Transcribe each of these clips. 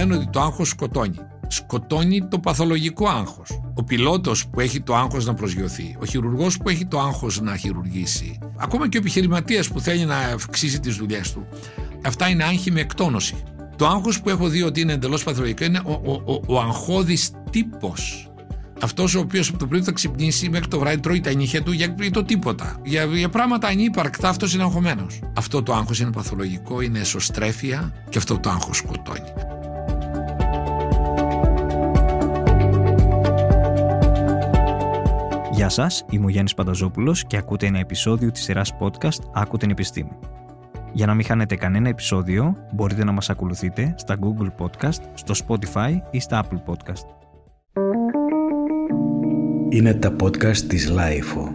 λένε ότι το άγχος σκοτώνει. Σκοτώνει το παθολογικό άγχος. Ο πιλότος που έχει το άγχος να προσγειωθεί, ο χειρουργός που έχει το άγχος να χειρουργήσει, ακόμα και ο επιχειρηματίας που θέλει να αυξήσει τις δουλειές του. Αυτά είναι άγχη με εκτόνωση. Το άγχος που έχω δει ότι είναι εντελώς παθολογικό είναι ο, ο, ο, ο αγχώδης τύπος αυτός ο οποίος από το πρωί θα ξυπνήσει μέχρι το βράδυ τρώει τα νύχια του για το τίποτα. Για, για πράγματα ανύπαρκτα, αυτός είναι αγχωμένος. Αυτό το άγχος είναι παθολογικό, είναι εσωστρέφεια και αυτό το άγχος σκοτώνει. Γεια σας, είμαι ο Γιάννης Πανταζόπουλος και ακούτε ένα επεισόδιο της σειράς podcast Άκου την επιστήμη. Για να μην χάνετε κανένα επεισόδιο, μπορείτε να μας ακολουθείτε στα Google Podcast, στο Spotify ή στα Apple Podcast. Είναι τα podcast της Lifeo.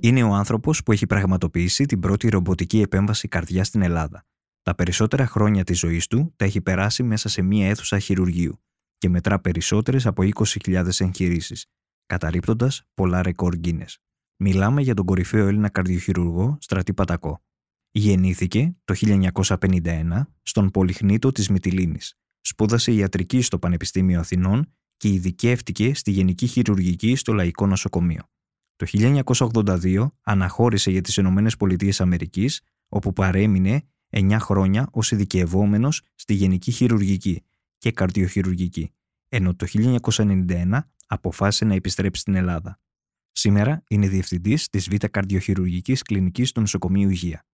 Είναι ο άνθρωπος που έχει πραγματοποιήσει την πρώτη ρομποτική επέμβαση καρδιά στην Ελλάδα. Τα περισσότερα χρόνια της ζωής του τα έχει περάσει μέσα σε μία αίθουσα χειρουργείου και μετρά περισσότερες από 20.000 εγχειρήσεις, καταρρύπτοντας πολλά ρεκόρ Guinness. Μιλάμε για τον κορυφαίο Έλληνα καρδιοχειρουργό Στρατή Πατακό. Γεννήθηκε το 1951 στον Πολυχνήτο της Μυτιλίνης. Σπούδασε ιατρική στο Πανεπιστήμιο Αθηνών και ειδικεύτηκε στη Γενική Χειρουργική στο Λαϊκό Νοσοκομείο. Το 1982 αναχώρησε για τις ΗΠΑ, όπου παρέμεινε 9 χρόνια ως ειδικευόμενος στη Γενική Χειρουργική και Καρδιοχειρουργική, ενώ το 1991 αποφάσισε να επιστρέψει στην Ελλάδα. Σήμερα είναι διευθυντής της Β' Καρδιοχειρουργικής Κλινικής του Νοσοκομείου Υγεία.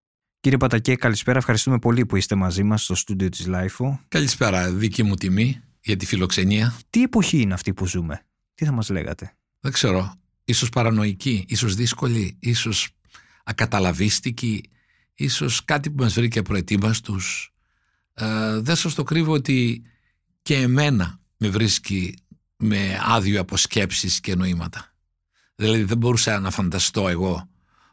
Κύριε Πατακέ, καλησπέρα. Ευχαριστούμε πολύ που είστε μαζί μας στο στούντιο της LIFO. Καλησπέρα, δική μου τιμή για τη φιλοξενία. Τι εποχή είναι αυτή που ζούμε, τι θα μας λέγατε; Δεν ξέρω, ίσως παρανοϊκή, ίσως δύσκολη, ίσως ακαταλαβίστικη, ίσως κάτι που μας βρήκε προετοίμαστους. Ε, δεν σας το κρύβω ότι και εμένα με βρίσκει με άδειο από σκέψεις και νοήματα. Δηλαδή δεν μπορούσα να φανταστώ εγώ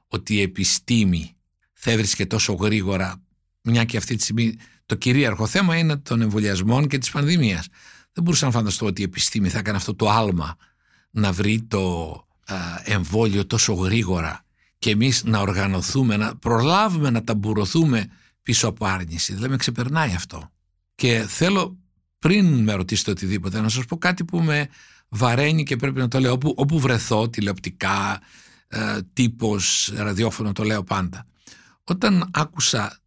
ότι η επιστήμη θα έβρισκε τόσο γρήγορα μια και αυτή τη στιγμή το κυρίαρχο θέμα είναι των εμβολιασμών και της πανδημίας. Δεν μπορούσα να φανταστώ ότι η επιστήμη θα έκανε αυτό το άλμα να βρει το εμβόλιο τόσο γρήγορα και εμείς να οργανωθούμε, να προλάβουμε να ταμπουρωθούμε πίσω από άρνηση. Δηλαδή με ξεπερνάει αυτό. Και θέλω πριν με ρωτήσετε οτιδήποτε να σας πω κάτι που με βαραίνει και πρέπει να το λέω όπου, όπου βρεθώ τηλεοπτικά, ε, τύπος, ραδιόφωνο το λέω πάντα. Όταν άκουσα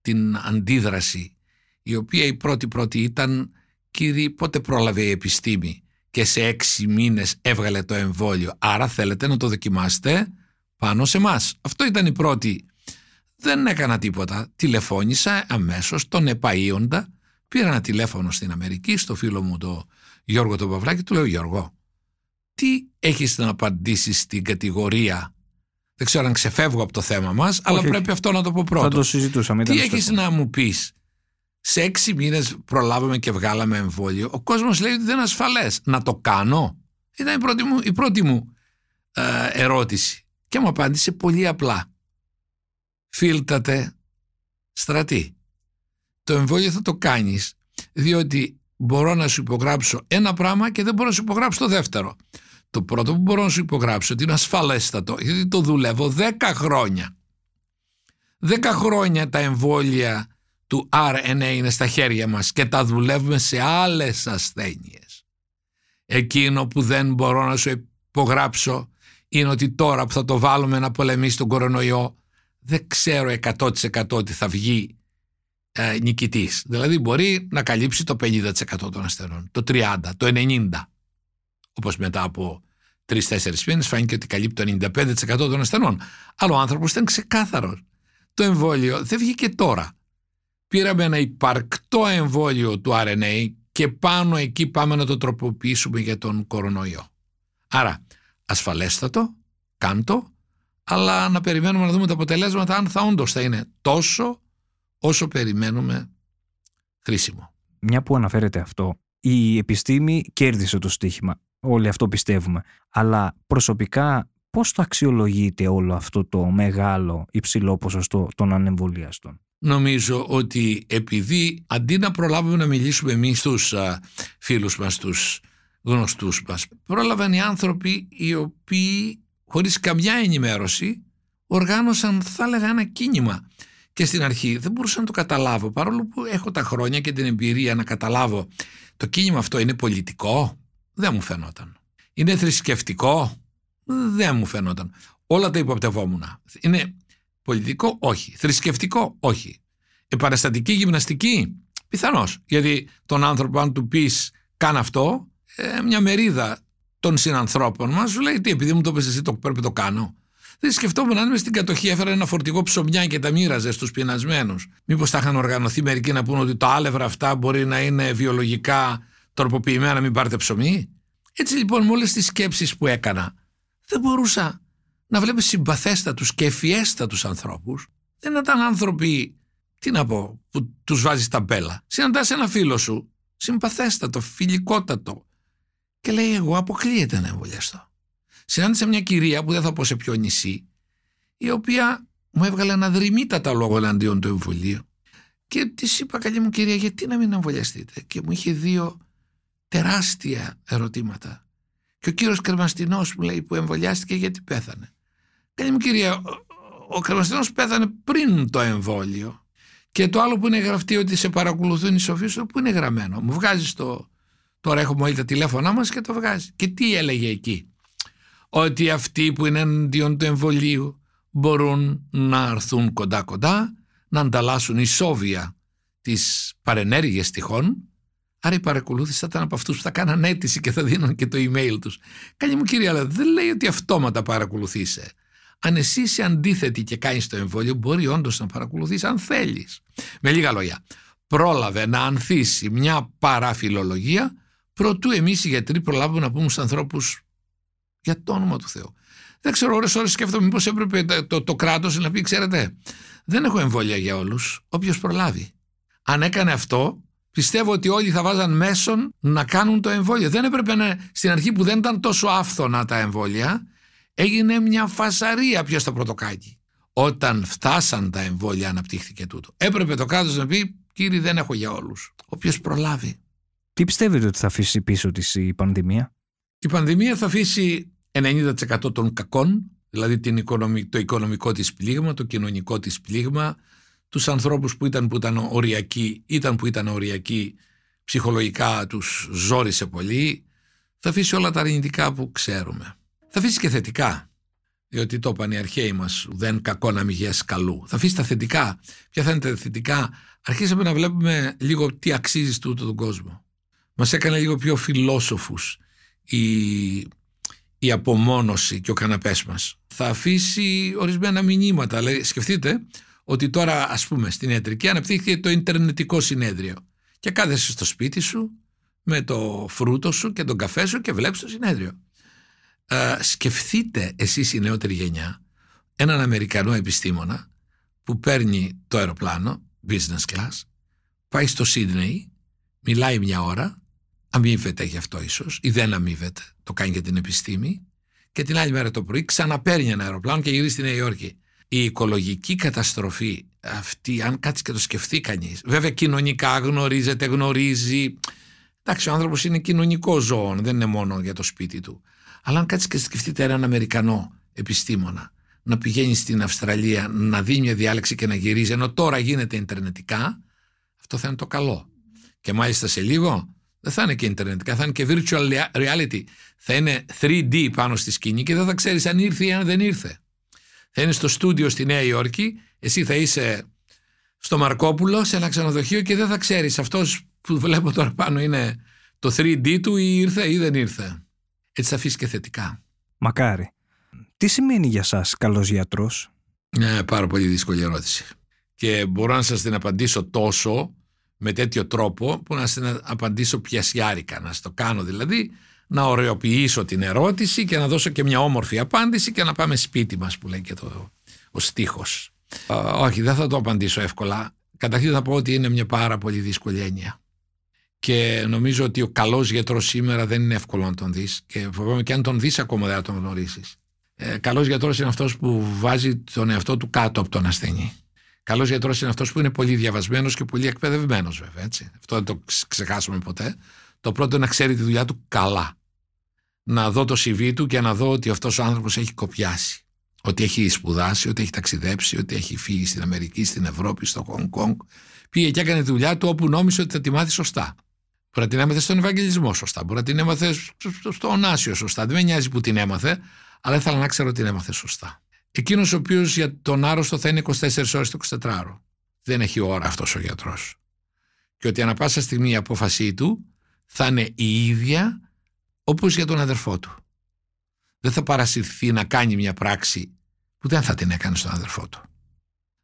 την αντίδραση η οποία η πρώτη πρώτη ήταν «Κύριε, πότε πρόλαβε η επιστήμη και σε έξι μήνες έβγαλε το εμβόλιο, άρα θέλετε να το δοκιμάσετε πάνω σε μας». Αυτό ήταν η πρώτη. Δεν έκανα τίποτα. Τηλεφώνησα αμέσως τον επαΐοντα, πήρα ένα τηλέφωνο στην Αμερική, στο φίλο μου το Γιώργο τον Παυλάκη, του λέω «Γιώργο, τι έχεις να απαντήσεις στην κατηγορία; Δεν ξέρω αν ξεφεύγω από το θέμα μας, αλλά πρέπει αυτό να το πω πρώτος. Θα το συζητούσαμε. Τι έχεις να μου πεις, σε έξι μήνες προλάβαμε και βγάλαμε εμβόλιο. Ο κόσμος λέει ότι δεν είναι ασφαλές. Να το κάνω. Ήταν η πρώτη μου, η πρώτη μου ε, ερώτηση. Και μου απάντησε πολύ απλά. Φίλτατε στρατή. Το εμβόλιο θα το κάνεις διότι μπορώ να σου υπογράψω ένα πράγμα και δεν μπορώ να σου υπογράψω το δεύτερο. Το πρώτο που μπορώ να σου υπογράψω ότι είναι ασφαλέστατο, γιατί το δουλεύω 10 χρόνια. 10 χρόνια τα εμβόλια του RNA είναι στα χέρια μας και τα δουλεύουμε σε άλλες ασθένειες. Εκείνο που δεν μπορώ να σου υπογράψω είναι ότι τώρα που θα το βάλουμε να πολεμήσει τον κορονοϊό δεν ξέρω 100% ότι θα βγει ε, νικητής. Δηλαδή μπορεί να καλύψει το 50% των ασθενών, το 30%, το 90% όπως μετά από τρει-τέσσερι μήνες φάνηκε ότι καλύπτει το 95% των ασθενών. Αλλά ο άνθρωπος ήταν ξεκάθαρος. Το εμβόλιο δεν βγήκε τώρα. Πήραμε ένα υπαρκτό εμβόλιο του RNA και πάνω εκεί πάμε να το τροποποιήσουμε για τον κορονοϊό. Άρα, ασφαλέστατο, κάντο, αλλά να περιμένουμε να δούμε τα αποτελέσματα αν θα όντως θα είναι τόσο όσο περιμένουμε χρήσιμο. Μια που αναφέρεται αυτό, η επιστήμη κέρδισε το στοίχημα. Όλοι αυτό πιστεύουμε. Αλλά προσωπικά πώς το αξιολογείτε όλο αυτό το μεγάλο υψηλό ποσοστό των ανεμβολίαστων; Νομίζω ότι επειδή αντί να προλάβουμε να μιλήσουμε εμείς στους α, φίλους μας, τους γνωστούς μας, πρόλαβαν οι άνθρωποι οι οποίοι χωρίς καμιά ενημέρωση οργάνωσαν θα έλεγα ένα κίνημα Και στην αρχή δεν μπορούσα να το καταλάβω, παρόλο που έχω τα χρόνια και την εμπειρία να καταλάβω το κίνημα αυτό είναι πολιτικό, δεν μου φαινόταν. Είναι θρησκευτικό, δεν μου φαινόταν. Όλα τα υποπτευόμουν. Είναι πολιτικό, όχι. Θρησκευτικό, όχι. Επαναστατική γυμναστική, πιθανώς. Γιατί τον άνθρωπο, αν του πεις κάνε αυτό, ε, μια μερίδα των συνανθρώπων μας σου λέει τι, επειδή μου το πεις εσύ, το πρέπει το κάνω. Δεν σκεφτόμουν αν είμαι στην κατοχή έφερα ένα φορτηγό ψωμιά και τα μοίραζε στους πεινασμένους. Μήπως τα είχαν οργανωθεί μερικοί να πούνε ότι το άλευρα αυτά μπορεί να είναι βιολογικά τροποποιημένα, μην πάρετε ψωμί; Έτσι λοιπόν με όλες τις σκέψεις που έκανα, δεν μπορούσα να βλέπεις συμπαθέστατους και ευφιέστατου ανθρώπους. Δεν ήταν άνθρωποι, τι να πω, που τους βάζεις τα μπέλα. Συναντάς ένα φίλο σου, συμπαθέστατο, φιλικότατο, και λέει: Εγώ αποκλείεται να εμβολιαστώ συνάντησα μια κυρία που δεν θα πω σε ποιο νησί, η οποία μου έβγαλε ένα δρυμύτατα λόγο εναντίον του εμβολίου. Και της είπα, καλή μου κυρία, γιατί να μην εμβολιαστείτε; Και μου είχε δύο τεράστια ερωτήματα. Και ο κύριος Κρεμαστινός μου λέει που εμβολιάστηκε γιατί πέθανε; Καλή μου κυρία, ο, ο Κρεμαστινός πέθανε πριν το εμβόλιο. Και το άλλο που είναι γραφτεί ότι σε παρακολουθούν οι σοφοί σου, που είναι γραμμένο. Μου βγάζει το. Τώρα έχουμε όλοι τα τηλέφωνά μας και το βγάζει. Και τι έλεγε εκεί; Ότι αυτοί που είναι εναντίον του εμβολίου μπορούν να έρθουν κοντά κοντά, να ανταλλάσσουν ισόβια τις παρενέργειες τυχόν, άρα η παρακολούθηση θα ήταν από αυτούς που θα κάναν αίτηση και θα δίνουν και το email τους. Κάνει μου κύριε, αλλά δεν λέει ότι αυτόματα παρακολουθήσε. Αν εσύ είσαι αντίθετη και κάνεις το εμβόλιο, μπορεί όντως να παρακολουθείς αν θέλεις. Με λίγα λόγια, πρόλαβε να ανθίσει μια παραφιλολογία προτού εμείς οι γιατροί προλάβουμε να πούμε στους ανθρώπους για το όνομα του Θεού. Δεν ξέρω, ώρες ώρες σκέφτομαι μήπω έπρεπε το, το, το κράτος να πει: Ξέρετε, δεν έχω εμβόλια για όλους. Όποιος προλάβει. Αν έκανε αυτό, πιστεύω ότι όλοι θα βάζαν μέσον να κάνουν το εμβόλιο. Δεν έπρεπε να, στην αρχή που δεν ήταν τόσο άφθονα τα εμβόλια, έγινε μια φασαρία ποιο θα πρωτοκάκι. Όταν φτάσαν τα εμβόλια, αναπτύχθηκε τούτο. Έπρεπε το κράτος να πει: Κύριε, δεν έχω για όλους. Όποιος προλάβει. Τι πιστεύετε ότι θα αφήσει πίσω της η πανδημία, η πανδημία θα αφήσει 90% των κακών, δηλαδή την το οικονομικό της πλήγμα, το κοινωνικό της πλήγμα, τους ανθρώπους που ήταν που ήταν οριακοί, ήταν που ήταν οριακοί, ψυχολογικά τους ζόρισε πολύ, θα αφήσει όλα τα αρνητικά που ξέρουμε. Θα αφήσει και θετικά, διότι το είπαν οι αρχαίοι μας, δεν κακό να μηγές καλού. Θα αφήσει τα θετικά. Ποια θα είναι τα θετικά; Αρχίσαμε να βλέπουμε λίγο τι αξίζει τούτο τον κόσμο. Μας έκανε λίγο πιο φιλόσοφους η, η απομόνωση και ο καναπές μας. Θα αφήσει ορισμένα μηνύματα. Λέει, σκεφτείτε ότι τώρα ας πούμε στην ιατρική αναπτύχθηκε το Ιντερνετικό συνέδριο και κάθεσαι στο σπίτι σου με το φρούτο σου και τον καφέ σου και βλέπεις το συνέδριο. Ε, σκεφτείτε εσείς η νεότερη γενιά έναν Αμερικανό επιστήμονα που παίρνει το αεροπλάνο business class πάει στο Σίδνεϊ μιλάει μια ώρα αμείβεται γι' αυτό ίσως ή δεν αμείβεται, το κάνει για την επιστήμη και την άλλη μέρα το πρωί ξαναπαίρνει ένα αεροπλάνο και γυρίζει στη Νέα Υόρκη. Η οικολογική καταστροφή αυτή, αν κάτσει και το σκεφτεί κανείς, βέβαια κοινωνικά γνωρίζεται, γνωρίζει. Εντάξει, ο άνθρωπος είναι κοινωνικό ζώο, δεν είναι μόνο για το σπίτι του. Αλλά αν κάτσει και σκεφτείτε έναν Αμερικανό επιστήμονα να πηγαίνει στην Αυστραλία, να δει μια διάλεξη και να γυρίζει, ενώ τώρα γίνεται Ιντερνετικά, αυτό θα είναι το καλό. Και μάλιστα σε λίγο δεν θα είναι και ιντερνετικά, θα είναι και virtual reality. Θα είναι 3D πάνω στη σκηνή και δεν θα ξέρεις αν ήρθε ή αν δεν ήρθε. Θα είναι στο στούντιο στη Νέα Υόρκη, εσύ θα είσαι στο Μαρκόπουλο σε ένα ξενοδοχείο και δεν θα ξέρεις αυτός που βλέπω τώρα πάνω είναι το 3D του ή ήρθε ή δεν ήρθε. Έτσι θα αφήσεις και θετικά. Μακάρι. Τι σημαίνει για σας καλός γιατρός; Ναι, πάρα πολύ δύσκολη ερώτηση. Και μπορώ να σας την απαντήσω τόσο με τέτοιο τρόπο που να στην απαντήσω πιασιάρικα, να στο κάνω δηλαδή, να ωρεοποιήσω την ερώτηση και να δώσω και μια όμορφη απάντηση και να πάμε σπίτι μας που λέει και το, ο στίχος. όχι, δεν θα το απαντήσω εύκολα. Καταρχήν θα πω ότι είναι μια πάρα πολύ δύσκολη έννοια. Και νομίζω ότι ο καλός γιατρός σήμερα δεν είναι εύκολο να τον δεις και φοβάμαι και αν τον δεις ακόμα δεν θα τον γνωρίσεις. Ε, καλός γιατρός είναι αυτός που βάζει τον εαυτό του κάτω από τον ασθενή. Καλός γιατρός είναι αυτός που είναι πολύ διαβασμένος και πολύ εκπαιδευμένος, βέβαια. Έτσι. Αυτό δεν το ξεχάσουμε ποτέ. Το πρώτο είναι να ξέρει τη δουλειά του καλά. Να δω το CV του και να δω ότι αυτός ο άνθρωπος έχει κοπιάσει. ότι έχει σπουδάσει, ότι έχει ταξιδέψει, ότι έχει φύγει στην Αμερική, στην Ευρώπη, στο Χονγκ Κονγκ. Πήγε και έκανε τη δουλειά του όπου νόμιζε ότι θα τη μάθει σωστά. Μπορεί να την έμαθε στον Ευαγγελισμό σωστά. Μπορεί να την έμαθε στο Ωνάσιο σωστά. Δεν με νοιάζει που την έμαθε, αλλά ήθελα να ξέρω ότι την έμαθε σωστά. Εκείνος ο οποίος για τον άρρωστο θα είναι 24 ώρες το 24ωρο. Δεν έχει ώρα αυτός ο γιατρός. Και ότι ανα πάσα στιγμή η απόφασή του θα είναι η ίδια όπως για τον αδερφό του. Δεν θα παρασυρθεί να κάνει μια πράξη που δεν θα την έκανε στον αδερφό του.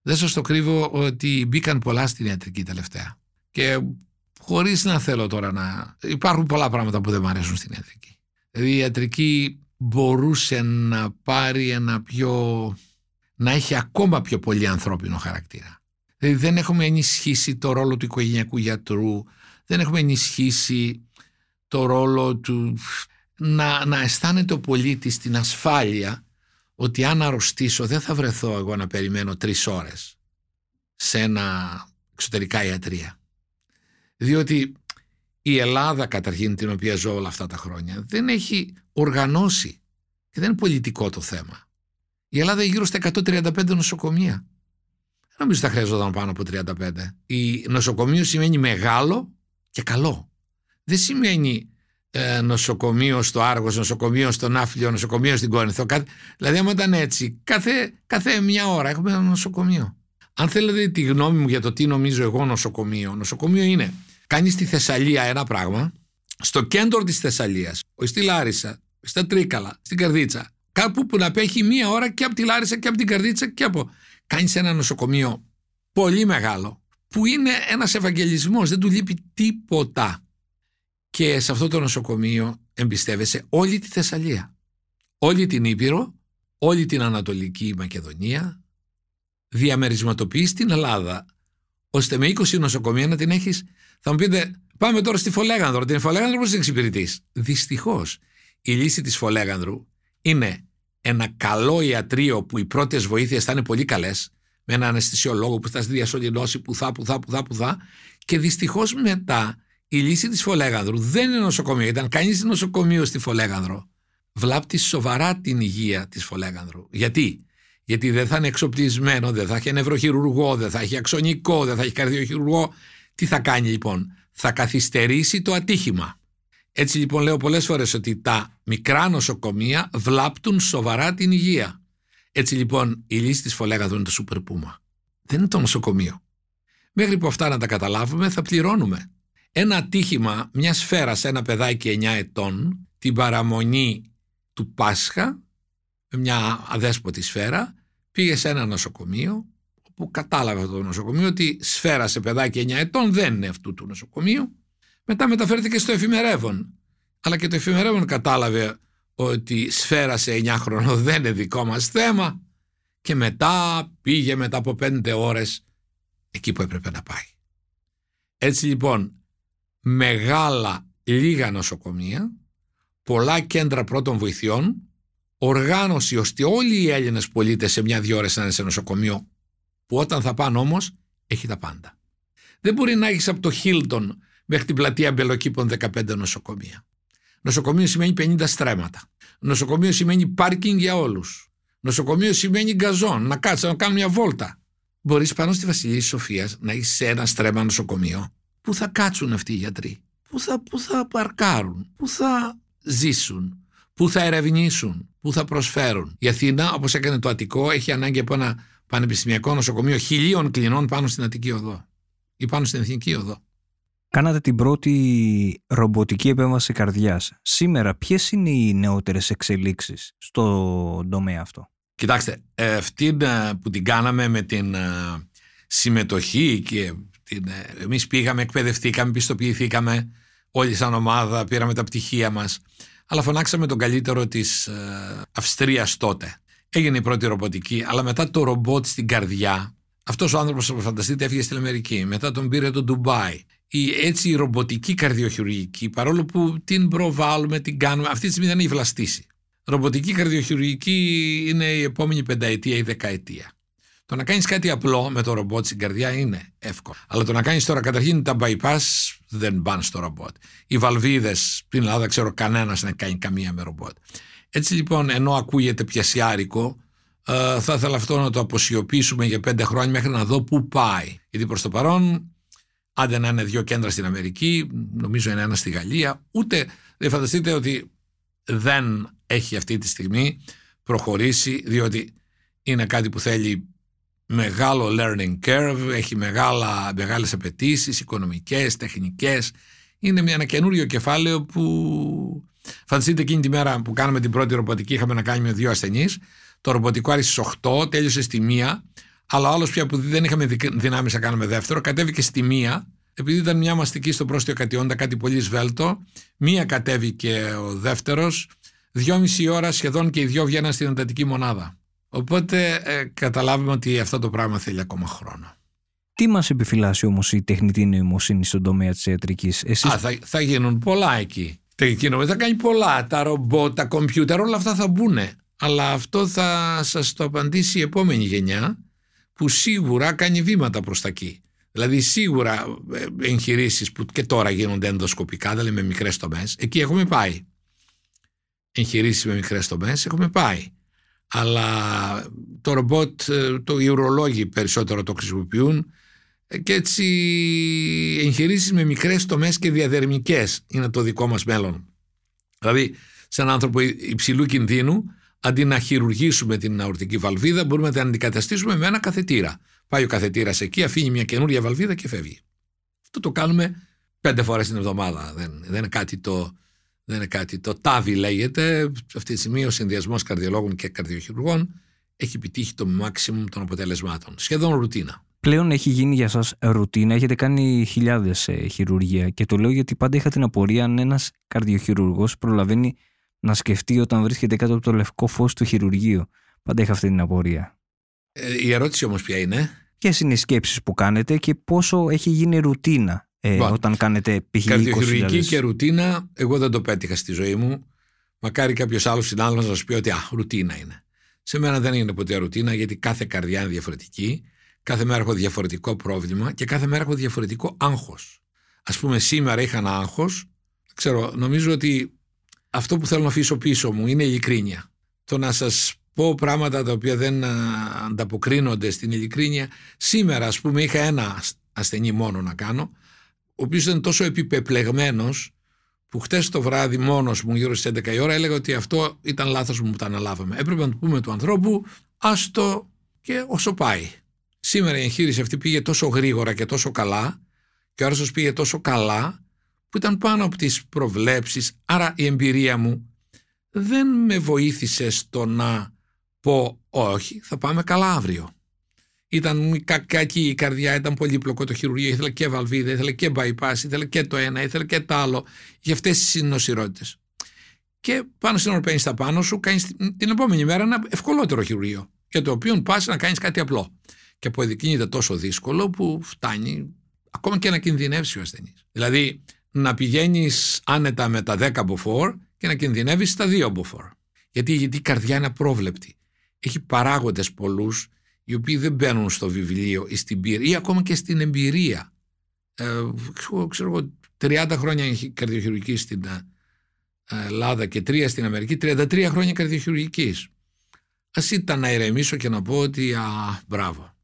Δεν σας το κρύβω ότι μπήκαν πολλά στην ιατρική τελευταία. Και χωρίς να θέλω τώρα να. Υπάρχουν πολλά πράγματα που δεν μου αρέσουν στην ιατρική. Δηλαδή η ιατρική μπορούσε να πάρει ένα πιο. να έχει ακόμα πιο πολύ ανθρώπινο χαρακτήρα. Δηλαδή δεν έχουμε ενισχύσει το ρόλο του οικογενειακού γιατρού, δεν έχουμε ενισχύσει το ρόλο του να, να αισθάνεται ο πολίτης την ασφάλεια ότι αν αρρωστήσω δεν θα βρεθώ εγώ να περιμένω τρεις ώρες σε ένα εξωτερικά ιατρία. Διότι η Ελλάδα καταρχήν την οποία ζω όλα αυτά τα χρόνια δεν έχει οργανώσει και δεν είναι πολιτικό το θέμα. Η Ελλάδα έχει γύρω στα 135 νοσοκομεία. Δεν νομίζω ότι θα χρειαζόταν πάνω από 35. Η νοσοκομείο σημαίνει μεγάλο και καλό. Δεν σημαίνει ε, νοσοκομείο στο Άργος, νοσοκομείο στο Ναύλιο, νοσοκομείο στην Κόνηθο. Δηλαδή, άμα ήταν έτσι, κάθε, κάθε μια ώρα έχουμε ένα νοσοκομείο. Αν θέλετε τη γνώμη μου για το τι νομίζω εγώ νοσοκομείο, νοσοκομείο είναι κάνει στη Θεσσαλία ένα πράγμα, στο κέντρο της Θεσσαλίας, όχι στη Λάρισα, στα Τρίκαλα, στην Καρδίτσα, κάπου που να πέχει μία ώρα και από τη Λάρισα και από την Καρδίτσα και από. Κάνεις ένα νοσοκομείο πολύ μεγάλο, που είναι ένας Ευαγγελισμός, δεν του λείπει τίποτα. Και σε αυτό το νοσοκομείο εμπιστεύεσαι όλη τη Θεσσαλία. Όλη την Ήπειρο, όλη την Ανατολική Μακεδονία, διαμερισματοποιείς την Ελλάδα, ώστε με 20 νοσοκομεία να την έχεις. Θα μου πείτε, πάμε τώρα στη Φολέγανδρο. Την Φολέγανδρο πώς την εξυπηρετείς; Δυστυχώς, η λύση της Φολέγανδρου είναι ένα καλό ιατρείο που οι πρώτες βοήθειες θα είναι πολύ καλές, με έναν αναισθησιολόγο που θα στη διασωληνώσει που θα, που θα, που θα, που θα, και δυστυχώς μετά η λύση της Φολέγανδρου δεν είναι νοσοκομείο. Ήταν κανείς νοσοκομείο στη Φολέγανδρο. Βλάπτει σοβαρά την υγεία της Φολέγανδρου. Γιατί; Γιατί δεν θα είναι εξοπλισμένο, δεν θα έχει νευροχειρουργό, δεν θα έχει αξονικό, δεν θα έχει καρδιοχειρουργό. Τι θα κάνει λοιπόν, θα καθυστερήσει το ατύχημα. Έτσι λοιπόν λέω πολλές φορές ότι τα μικρά νοσοκομεία βλάπτουν σοβαρά την υγεία. Έτσι λοιπόν η λύση της Φολέγανδρου είναι το σούπερ πούμα. Δεν είναι το νοσοκομείο. Μέχρι που αυτά να τα καταλάβουμε θα πληρώνουμε ένα ατύχημα μια σφαίρα σε ένα παιδάκι 9 ετών, την παραμονή του Πάσχα, με μια αδέσποτη σφαίρα, πήγε σε ένα νοσοκομείο, όπου κατάλαβε το νοσοκομείο ότι σφαίρα σε παιδάκι 9 ετών δεν είναι αυτού του νοσοκομείου. Μετά μεταφέρθηκε στο εφημερεύον. Αλλά και το εφημερεύον κατάλαβε ότι σφαίρα σε 9 χρονών δεν είναι δικό μας θέμα και μετά πήγε μετά από 5 ώρες εκεί που έπρεπε να πάει. Έτσι λοιπόν μεγάλα λίγα νοσοκομεία, πολλά κέντρα πρώτων βοηθειών, οργάνωση ώστε όλοι οι Έλληνες πολίτες σε μια-δυο ώρες να είναι σε νοσοκομείο, που όταν θα πάνε όμως έχει τα πάντα. Δεν μπορεί να έχεις από το Χίλτον μέχρι την πλατεία Μπελοκήπων 15 νοσοκομεία. Νοσοκομείο σημαίνει 50 στρέμματα. Νοσοκομείο σημαίνει πάρκινγκ για όλους. Νοσοκομείο σημαίνει γκαζόν, να κάτσεις να κάνεις μια βόλτα. Μπορείς πάνω στη Βασιλεία Σοφίας να έχεις ένα στρέμμα νοσοκομείο Πού θα κάτσουν αυτοί οι γιατροί, πού θα, πού θα παρκάρουν, πού θα ζήσουν, πού θα ερευνήσουν, πού θα προσφέρουν; Η Αθήνα, όπως έκανε το Αττικό, έχει ανάγκη από ένα πανεπιστημιακό νοσοκομείο χιλίων κλινών πάνω στην Αττική Οδό ή πάνω στην Εθνική Οδό. Κάνατε την πρώτη ρομποτική επέμβαση καρδιάς. Σήμερα ποιες είναι οι νεότερες εξελίξεις στο τομέα αυτό; Κοιτάξτε, αυτή ε, που την κάναμε με την ε, συμμετοχή και την, ε, εμείς πήγαμε, εκπαιδευτήκαμε, πιστοποιηθήκαμε όλοι σαν ομάδα, πήραμε τα πτυχία μας αλλά φωνάξαμε τον καλύτερο της ε, Αυστρίας τότε. Έγινε η πρώτη ρομποτική, αλλά μετά το ρομπότ στην καρδιά, αυτός ο άνθρωπος, που φανταστείτε, έφυγε στην Αμερική. Μετά τον πήρε το Ντουμπάι. Η, έτσι η ρομποτική καρδιοχειρουργική, παρόλο που την προβάλλουμε, την κάνουμε, αυτή τη στιγμή δεν έχει βλαστήσει. Ρομποτική καρδιοχειρουργική είναι η επόμενη πενταετία ή δεκαετία. Το να κάνεις κάτι απλό με το ρομπότ στην καρδιά είναι εύκολο. Αλλά το να κάνεις τώρα καταρχήν τα bypass δεν πάνε στο ρομπότ. Οι βαλβίδες στην Ελλάδα ξέρω κανένας να κάνει καμία με ρομπότ. Έτσι λοιπόν, ενώ ακούγεται πιασιάρικο, Ε, θα ήθελα αυτό να το αποσιωπήσουμε για πέντε χρόνια μέχρι να δω πού πάει. Γιατί προς το παρόν, άντε να είναι δύο κέντρα στην Αμερική, νομίζω είναι ένα στη Γαλλία, ούτε δεν φανταστείτε ότι δεν έχει αυτή τη στιγμή προχωρήσει, διότι είναι κάτι που θέλει μεγάλο learning curve, έχει μεγάλα, μεγάλες απαιτήσεις, οικονομικές, τεχνικές. Είναι ένα καινούριο κεφάλαιο που φανταστείτε εκείνη τη μέρα που κάναμε την πρώτη ρομποτική είχαμε να κάνουμε δύο ασθενείς. Το ρομποτικό άρχισε στις 8, τέλειωσε στη μία, αλλά άλλος πια που δεν είχαμε δυνάμεις να κάνουμε δεύτερο, κατέβηκε στη μία, επειδή ήταν μια μαστική στο πρόστιο κατιόντα, κάτι πολύ σβέλτο. Μία κατέβηκε ο δεύτερος, δυόμιση ώρα σχεδόν και οι δυο βγαίναν στην εντατική μονάδα. Οπότε ε, καταλάβουμε ότι αυτό το πράγμα θέλει ακόμα χρόνο. Τι μας επιφυλάσσει όμως η τεχνητή νοημοσύνη στον τομέα της ιατρικής, Εσείς... Α, θα, θα γίνουν πολλά εκεί. Η τεχνητή νοημοσύνη θα κάνει πολλά. Τα ρομπότ, τα κομπιούτερ, όλα αυτά θα μπουν. Αλλά αυτό θα σας το απαντήσει η επόμενη γενιά που σίγουρα κάνει βήματα προς τα εκεί. Δηλαδή σίγουρα ε, εγχειρήσεις που και τώρα γίνονται ενδοσκοπικά, δηλαδή με μικρές τομές, εκεί έχουμε πάει. Εγχειρήσεις με μικρές τομές έχουμε πάει αλλά το ρομπότ, ε, το οι ουρολόγοι περισσότερο το χρησιμοποιούν ε, και έτσι εγχειρήσεις με μικρές τομές και διαδερμικές είναι το δικό μας μέλλον. Δηλαδή, σε έναν άνθρωπο υψηλού κινδύνου, αντί να χειρουργήσουμε την αορτική βαλβίδα, μπορούμε να την αντικαταστήσουμε με ένα καθετήρα. Πάει ο καθετήρας εκεί, αφήνει μια καινούρια βαλβίδα και φεύγει. Αυτό το κάνουμε πέντε φορές την εβδομάδα. Δεν, δεν είναι κάτι το, δεν είναι κάτι. Το TAVI λέγεται. Αυτή τη στιγμή ο συνδυασμός καρδιολόγων και καρδιοχειρουργών έχει επιτύχει το maximum των αποτελεσμάτων. Σχεδόν ρουτίνα. Πλέον έχει γίνει για σας ρουτίνα, έχετε κάνει χιλιάδες ε, χειρουργία και το λέω γιατί πάντα είχα την απορία αν ένας καρδιοχειρουργός προλαβαίνει να σκεφτεί όταν βρίσκεται κάτω από το λευκό φως του χειρουργείου. Πάντα είχα αυτή την απορία. Ε, η ερώτηση όμως ποια είναι; Ποιες είναι οι σκέψεις που κάνετε και πόσο έχει γίνει ρουτίνα ε, όταν κάνετε π.χ. Καρδιοχειρουργική και ρουτίνα, εγώ δεν το πέτυχα στη ζωή μου. Μακάρι κάποιος άλλος συνάδελφος να σας πει ότι α, ρουτίνα είναι. Σε μένα δεν είναι ποτέ ρουτίνα γιατί κάθε καρδιά είναι διαφορετική. Κάθε μέρα έχω διαφορετικό πρόβλημα και κάθε μέρα έχω διαφορετικό άγχος. Α πούμε, σήμερα είχα ένα άγχος. Ξέρω, νομίζω ότι αυτό που θέλω να αφήσω πίσω μου είναι η ειλικρίνεια. Το να σας πω πράγματα τα οποία δεν ανταποκρίνονται στην ειλικρίνεια. Σήμερα, ας πούμε, είχα ένα ασθενή μόνο να κάνω ο οποίος ήταν τόσο επιπεπλεγμένος που χτες το βράδυ μόνος μου, γύρω στις 11 η ώρα, έλεγα ότι αυτό ήταν λάθος μου που τα αναλάβαμε. Έπρεπε να του πούμε του ανθρώπου, άστο και όσο πάει. Σήμερα η εγχείρηση αυτή πήγε τόσο γρήγορα και τόσο καλά, και ο Άρσος πήγε τόσο καλά, που ήταν πάνω από τις προβλέψεις. Άρα η εμπειρία μου δεν με βοήθησε στο να πω όχι, θα πάμε καλά αύριο. Ήταν κακή η καρδιά, ήταν πολύπλοκο το χειρουργείο, ήθελε και βαλβίδα, ήθελε και bypass, ήθελε και το ένα, ήθελε και το άλλο, για αυτές τις συνοσυρότητε. Και πάνω στην ώρα παίρνεις τα πάνω σου, κάνεις την επόμενη μέρα ένα ευκολότερο χειρουργείο, για το οποίο πας να κάνεις κάτι απλό. Και αποδεικνύεται τόσο δύσκολο που φτάνει ακόμα και να κινδυνεύσει ο ασθενής. Δηλαδή να πηγαίνεις άνετα με τα 10 μποφόρ και να κινδυνεύεις στα 2 μποφόρ. Γιατί, γιατί η καρδιά είναι απρόβλεπτη. Έχει παράγοντες πολλούς οι οποίοι δεν μπαίνουν στο βιβλίο ή στην πύρα ή ακόμα και στην εμπειρία. Ε, ξέρω εγώ, 30 χρόνια καρδιοχειρουργική στην ε, Ελλάδα και 3 στην Αμερική, 33 χρόνια καρδιοχειρουργικής. Α ήταν να ηρεμήσω και να πω ότι α, μπράβο.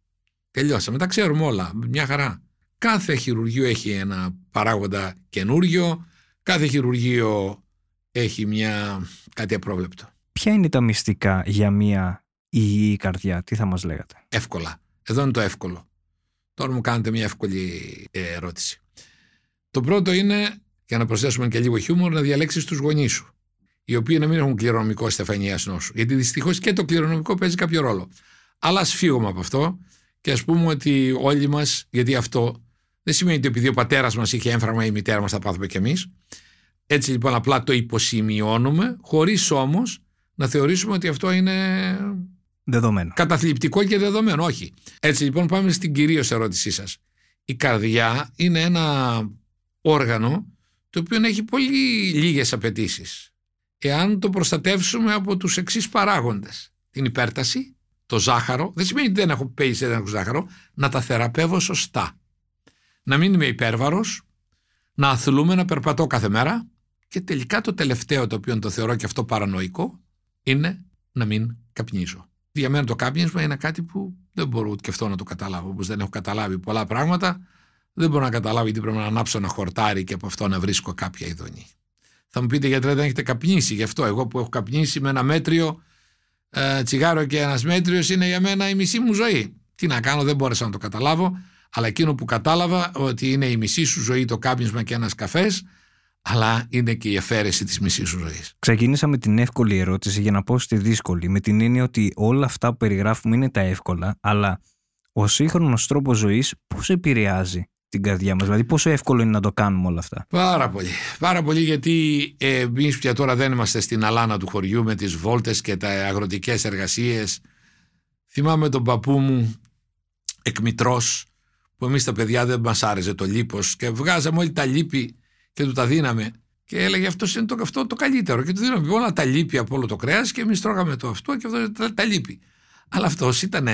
Τελειώσαμε. Τα ξέρουμε όλα. Μια χαρά. Κάθε χειρουργείο έχει ένα παράγοντα καινούριο. Κάθε χειρουργείο έχει μια, κάτι απρόβλεπτο. Ποια είναι τα μυστικά για μια η, η καρδιά, τι θα μας λέγατε; Εύκολα. Εδώ είναι το εύκολο. Τώρα μου κάνετε μια εύκολη ε, ερώτηση. Το πρώτο είναι, για να προσθέσουμε και λίγο χιούμορ, να διαλέξεις τους γονείς σου. Οι οποίοι να μην έχουν κληρονομικό στεφανία νόσου. Γιατί δυστυχώς και το κληρονομικό παίζει κάποιο ρόλο. Αλλά ας φύγουμε από αυτό και ας πούμε ότι όλοι μας, γιατί αυτό δεν σημαίνει ότι επειδή ο πατέρας μας είχε έμφραγμα ή η μητέρα μας θα πάθουμε κι εμείς. Έτσι λοιπόν απλά το υποσημειώνουμε, χωρίς όμως να θεωρήσουμε ότι αυτό είναι Δεδομένο. Καταθλιπτικό και δεδομένο, όχι. Έτσι λοιπόν πάμε στην κυρίως ερώτησή σας. Η καρδιά είναι ένα όργανο το οποίο έχει πολύ λίγες απαιτήσεις. Εάν το προστατεύσουμε από τους εξής παράγοντες. Την υπέρταση, το ζάχαρο, δεν σημαίνει ότι δεν έχω πέσει δεν έχω ζάχαρο, να τα θεραπεύω σωστά. Να μην είμαι υπέρβαρος, να αθλούμε, να περπατώ κάθε μέρα και τελικά το τελευταίο το οποίο το θεωρώ και αυτό παρανοϊκό είναι να μην καπνίζω. Για μένα το κάπνισμα είναι κάτι που δεν μπορώ ούτε και αυτό να το καταλάβω. Όπως δεν έχω καταλάβει πολλά πράγματα, δεν μπορώ να καταλάβω γιατί πρέπει να ανάψω ένα χορτάρι και από αυτό να βρίσκω κάποια ειδονή. Θα μου πείτε γιατί δεν έχετε καπνίσει. Γι' αυτό εγώ που έχω καπνίσει με ένα μέτριο ε, τσιγάρο και ένας μέτριος είναι για μένα η μισή μου ζωή. Τι να κάνω, δεν μπόρεσα να το καταλάβω. Αλλά εκείνο που κατάλαβα ότι είναι η μισή σου ζωή το κάπνισμα και ένας καφές, αλλά είναι και η αφαίρεση της μισής σου ζωής. Ξεκίνησα με την εύκολη ερώτηση για να πω στη δύσκολη, με την έννοια ότι όλα αυτά που περιγράφουμε είναι τα εύκολα, αλλά ο σύγχρονος τρόπος ζωής πώς επηρεάζει την καρδιά μας, δηλαδή πόσο εύκολο είναι να το κάνουμε όλα αυτά. Πάρα πολύ. Πάρα πολύ γιατί ε, εμείς πια τώρα δεν είμαστε στην αλάνα του χωριού με τις βόλτες και τα αγροτικές εργασίες. Θυμάμαι τον παππού μου εκμητρός που εμείς τα παιδιά δεν μας άρεσε το λίπος και βγάζαμε όλοι τα λίπη και του τα δίναμε. Και έλεγε αυτός είναι το, αυτό το καλύτερο. Και του δίναμε όλα τα λίπη από όλο το κρέας και εμείς τρώγαμε το αυτό και αυτό τα, τα λίπη. Αλλά αυτός ήταν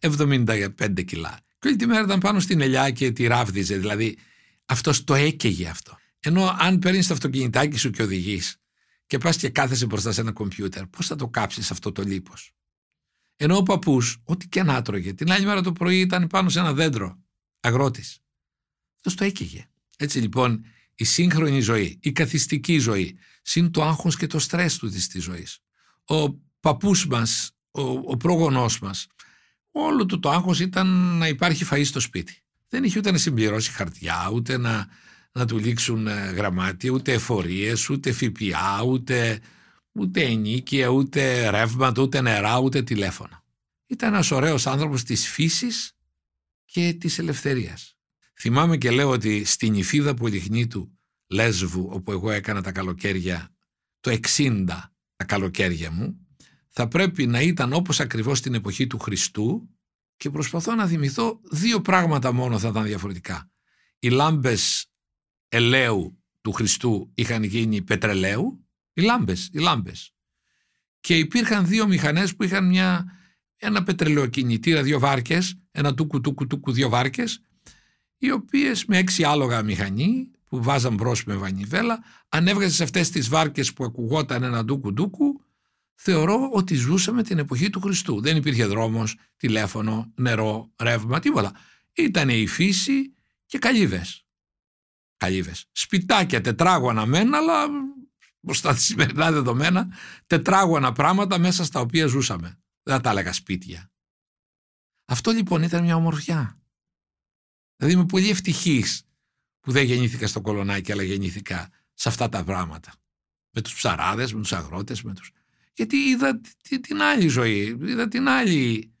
75 κιλά. Και όλη τη μέρα ήταν πάνω στην ελιά και τη ράβδιζε. Δηλαδή αυτός το έκαιγε αυτό. Ενώ αν παίρνεις το αυτοκινητάκι σου και οδηγείς και πας και κάθεσαι μπροστά σε ένα κομπιούτερ, πώς θα το κάψεις αυτό το λίπος; Ενώ ο παππούς, ό,τι και να τρώγε, την άλλη μέρα το πρωί ήταν πάνω σε ένα δέντρο αγρότης. Αυτός το έκαιγε. Έτσι λοιπόν η σύγχρονη ζωή, η καθιστική ζωή, συν το άγχος και το στρες του της ζωής. Ο παππούς μας, ο, ο πρόγονός μας, όλο του το άγχος ήταν να υπάρχει φαΐ στο σπίτι. Δεν είχε ούτε να συμπληρώσει χαρτιά, ούτε να, να του λήξουν ε, γραμμάτια, ούτε εφορίες, ούτε ΦΠΑ, ούτε, ούτε ενίκεια, ούτε ρεύματα, ούτε νερά, ούτε τηλέφωνα. Ήταν ένας ωραίος άνθρωπος της φύσης και της ελευθερίας. Θυμάμαι και λέω ότι στην Ιφίδα του Λέσβου, όπου εγώ έκανα τα καλοκαίρια, το 60 τα καλοκαίρια μου, θα πρέπει να ήταν όπως ακριβώς την εποχή του Χριστού και προσπαθώ να θυμηθώ δύο πράγματα μόνο θα ήταν διαφορετικά. Οι λάμπες ελαίου του Χριστού είχαν γίνει πετρελαίου, οι λάμπες, οι λάμπες. Και υπήρχαν δύο μηχανές που είχαν μια, ένα πετρελαιοκινητήρα, δύο βάρκες, ένα τούκου τούκου τούκου δύο βάρκες οι οποίες με έξι άλογα μηχανή που βάζαν μπρος με βανιβέλα, αν έβγαζε αυτές τις βάρκες που ακουγόταν ένα ντούκου ντούκου, θεωρώ ότι ζούσαμε την εποχή του Χριστού. Δεν υπήρχε δρόμος, τηλέφωνο, νερό, ρεύμα, τίποτα. Ήταν η φύση και καλύβες. Καλύβες. Σπιτάκια, τετράγωνα μένα, αλλά μπροστά στις σημερινά δεδομένα, τετράγωνα πράγματα μέσα στα οποία ζούσαμε. Δεν τα έλεγα σπίτια. Αυτό λοιπόν ήταν μια ομορφιά. Δηλαδή είμαι πολύ ευτυχής που δεν γεννήθηκα στο κολονάκι αλλά γεννήθηκα σε αυτά τα πράγματα. Με τους ψαράδες, με τους αγρότες, με τους... Γιατί είδα την άλλη ζωή, είδα την άλλη,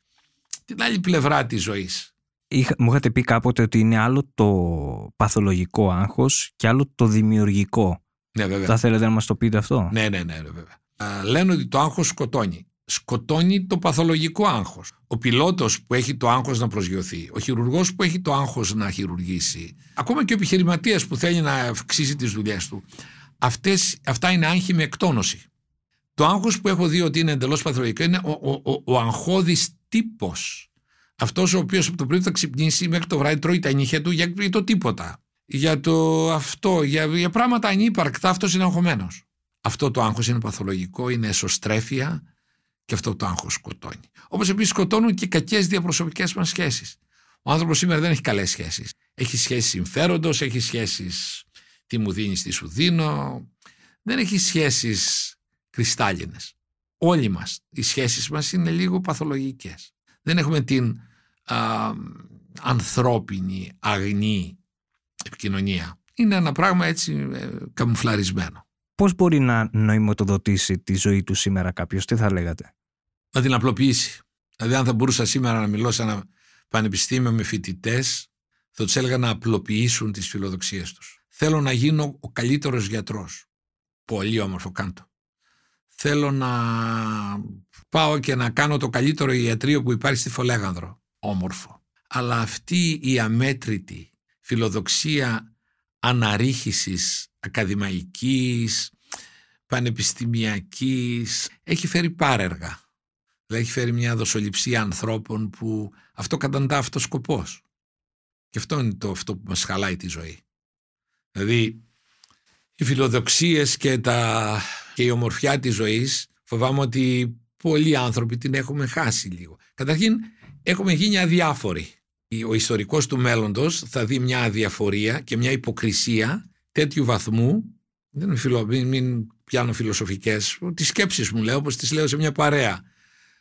την άλλη πλευρά της ζωής. Είχα, μου είχατε πει κάποτε ότι είναι άλλο το παθολογικό άγχος και άλλο το δημιουργικό. Ναι, βέβαια. Θα θέλετε να μας το πείτε αυτό; Ναι, ναι, ναι, βέβαια. Α, λένε ότι το άγχος σκοτώνει σκοτώνει το παθολογικό άγχος. Ο πιλότος που έχει το άγχος να προσγειωθεί, ο χειρουργός που έχει το άγχος να χειρουργήσει, ακόμα και ο επιχειρηματίας που θέλει να αυξήσει τις δουλειές του, αυτές, αυτά είναι άγχη με εκτόνωση. Το άγχος που έχω δει ότι είναι εντελώς παθολογικό είναι ο, ο, ο, ο αγχώδης τύπος. Αυτός ο οποίος από το πρωί θα ξυπνήσει μέχρι το βράδυ τρώει τα νύχια του για το τίποτα. Για το αυτό, για, για πράγματα ανύπαρκτα, αυτός είναι αγχωμένος. Αυτό το άγχος είναι παθολογικό, είναι εσωστρέφεια, και αυτό το άγχος σκοτώνει. Όπως επίσης σκοτώνουν και κακές διαπροσωπικές μας σχέσεις. Ο άνθρωπος σήμερα δεν έχει καλές σχέσεις. Έχει σχέσεις συμφέροντος, έχει σχέσεις τι μου δίνεις, τι σου δίνω. Δεν έχει σχέσεις κρυστάλλινες. Όλοι μας, οι σχέσεις μας είναι λίγο παθολογικές. Δεν έχουμε την α, ανθρώπινη, αγνή επικοινωνία. Είναι ένα πράγμα έτσι ε, καμουφλαρισμένο. Πώς μπορεί να νοηματοδοτήσει τη ζωή του σήμερα κάποιος, τι θα λέγατε; Να την απλοποιήσει. Δηλαδή, αν θα μπορούσα σήμερα να μιλώ σε ένα πανεπιστήμιο με φοιτητές, θα τους έλεγα να απλοποιήσουν τις φιλοδοξίες τους. Θέλω να γίνω ο καλύτερος γιατρός. Πολύ όμορφο, κάντο. Θέλω να πάω και να κάνω το καλύτερο ιατρείο που υπάρχει στη Φολέγανδρο. Όμορφο. Αλλά αυτή η αμέτρητη φιλοδοξία αναρρίχησης ακαδημαϊκής, πανεπιστημιακής, έχει φέρει πάρεργα. Δηλαδή έχει φέρει μια δοσοληψία ανθρώπων που αυτό καταντά αυτός σκοπός. Και αυτό είναι το αυτό που μας χαλάει τη ζωή. Δηλαδή οι φιλοδοξίες και, τα, και η ομορφιά της ζωής φοβάμαι ότι πολλοί άνθρωποι την έχουμε χάσει λίγο. Καταρχήν έχουμε γίνει αδιάφοροι. Ο ιστορικός του μέλλοντος θα δει μια αδιαφορία και μια υποκρισία τέτοιου βαθμού δεν φιλο, μην, μην πιάνω φιλοσοφικές, τις σκέψεις μου λέω όπως τις λέω σε μια παρέα.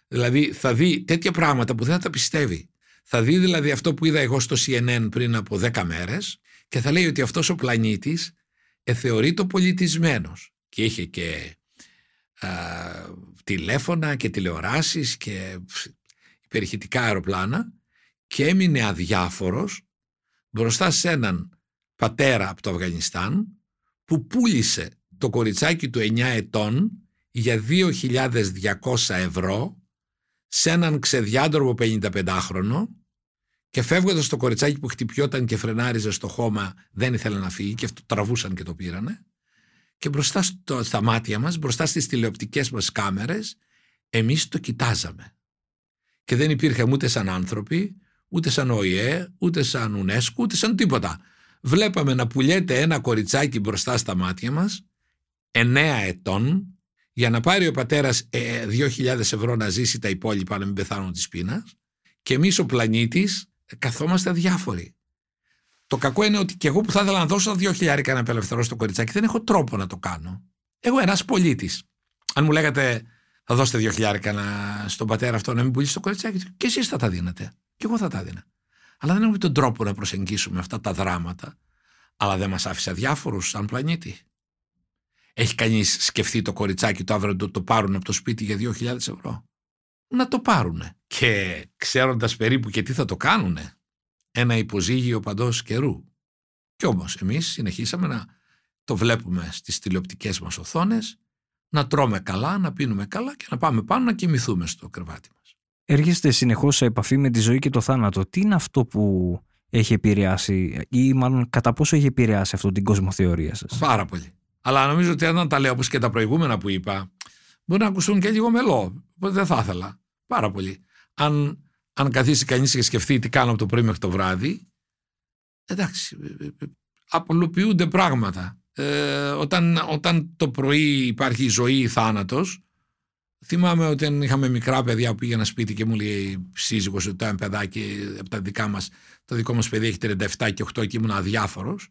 Δηλαδή θα δει τέτοια πράγματα που δεν θα τα πιστεύει. Θα δει δηλαδή αυτό που είδα εγώ στο CNN πριν από 10 μέρες και θα λέει ότι αυτός ο πλανήτης εθεωρείται πολιτισμένος και είχε και α, τηλέφωνα και τηλεοράσεις και υπερηχητικά αεροπλάνα και έμεινε αδιάφορος μπροστά σε έναν πατέρα από το Αφγανιστάν που πούλησε το κοριτσάκι του 9 ετών για 2.200 ευρώ σε έναν ξεδιάντροπο 55χρονο και φεύγοντας το κοριτσάκι που χτυπιόταν και φρενάριζε στο χώμα δεν ήθελε να φύγει και αυτό τραβούσαν και το πήρανε και μπροστά στο, στα μάτια μας, μπροστά στις τηλεοπτικές μας κάμερες εμείς το κοιτάζαμε. Και δεν υπήρχε ούτε σαν άνθρωποι ούτε σαν ΟΗΕ, ούτε σαν UNESCO, ούτε σαν τίποτα. Βλέπαμε να πουλιέται ένα κοριτσάκι μπροστά στα μάτια μας, 9 ετών, για να πάρει ο πατέρας 2.000 ε, ευρώ να ζήσει τα υπόλοιπα να μην πεθάνουν της πείνας. Και εμείς ο πλανήτης καθόμαστε διάφοροι. Το κακό είναι ότι και εγώ που θα ήθελα να δώσω 2.000 να απελευθερώσω το κοριτσάκι δεν έχω τρόπο να το κάνω. Εγώ ένας πολίτης. Αν μου λέγατε θα δώσετε 2.000 στον πατέρα αυτό να μην πουλήσει το κοριτσάκι και εσείς θα τα δίνετε. Και εγώ θα τα δίνα. Αλλά δεν έχουμε τον τρόπο να προσεγγίσουμε αυτά τα δράματα. Αλλά δεν μας άφησε αδιάφορους σαν πλανήτη. Έχει κανείς σκεφτεί το κοριτσάκι του αύριο το, το πάρουν από το σπίτι για 2.000 ευρώ; Να το πάρουνε. Και ξέροντας περίπου και τι θα το κάνουνε. Ένα υποζύγιο παντός καιρού. Κι όμως εμείς συνεχίσαμε να το βλέπουμε στις τηλεοπτικές μας οθόνες, να τρώμε καλά, να πίνουμε καλά και να πάμε πάνω να κοιμηθούμε στο κρεβάτι μας έρχεστε συνεχώς σε επαφή με τη ζωή και το θάνατο. Τι είναι αυτό που έχει επηρεάσει ή μάλλον κατά πόσο έχει επηρεάσει αυτό την κοσμοθεωρία σας; Πάρα πολύ. Αλλά νομίζω ότι αν τα λέω όπως και τα προηγούμενα που είπα μπορεί να ακουστούν και λίγο μελό. Οπότε δεν θα ήθελα. Πάρα πολύ. Αν, αν καθίσει κανείς και σκεφτεί τι κάνω από το πρωί μέχρι το βράδυ εντάξει απολοποιούνται πράγματα. Ε, όταν, όταν το πρωί υπάρχει ζωή ή θάνατος Θυμάμαι όταν είχαμε μικρά παιδιά που πήγαινα σπίτι και μου λέει σύζυγος ότι ήταν παιδάκι από τα δικά μας, το δικό μας παιδί έχει 37 και 8 και ήμουν αδιάφορος.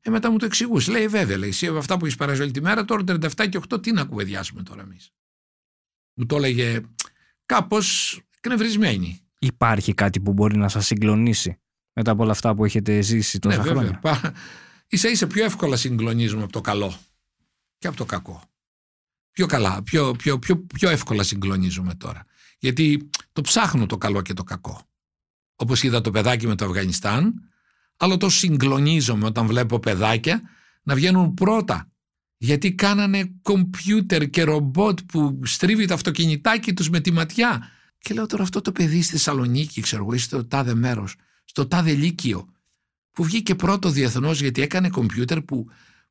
Ε, μετά μου το εξηγούσε. Λέει, βέβαια, λέει, εσύ αυτά που έχεις περάσει όλη τη μέρα, τώρα 37 και 8, τι να κουβεντιάσουμε τώρα εμείς; Μου το έλεγε κάπως εκνευρισμένη. Υπάρχει κάτι που μπορεί να σας συγκλονίσει μετά από όλα αυτά που έχετε ζήσει τόσα ναι, χρόνια; Βέβαια. Ίσα ίσα πιο εύκολα συγκλονίζουμε από το καλό και από το κακό πιο καλά, πιο, πιο, πιο, πιο εύκολα συγκλονίζουμε τώρα. Γιατί το ψάχνω το καλό και το κακό. Όπως είδα το παιδάκι με το Αφγανιστάν, αλλά το συγκλονίζομαι όταν βλέπω παιδάκια να βγαίνουν πρώτα. Γιατί κάνανε κομπιούτερ και ρομπότ που στρίβει το αυτοκινητάκι τους με τη ματιά. Και λέω τώρα αυτό το παιδί στη Θεσσαλονίκη, ξέρω εγώ, στο τάδε μέρος, στο τάδε λύκειο, που βγήκε πρώτο διεθνώς γιατί έκανε κομπιούτερ που,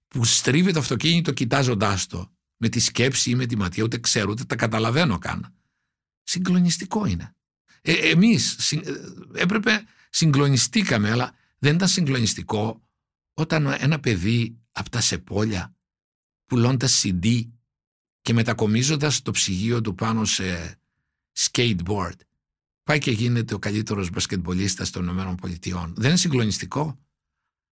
που στρίβει το αυτοκίνητο κοιτάζοντάς το με τη σκέψη ή με τη ματιά, ούτε ξέρω, ούτε τα καταλαβαίνω καν. Συγκλονιστικό είναι. Ε, εμείς ε, έπρεπε, συγκλονιστήκαμε, αλλά δεν ήταν συγκλονιστικό όταν ένα παιδί από τα σεπόλια πουλώντα CD και μετακομίζοντας το ψυγείο του πάνω σε skateboard πάει και γίνεται ο καλύτερος μπασκετμπολίστας των ΗΠΑ. Δεν είναι συγκλονιστικό.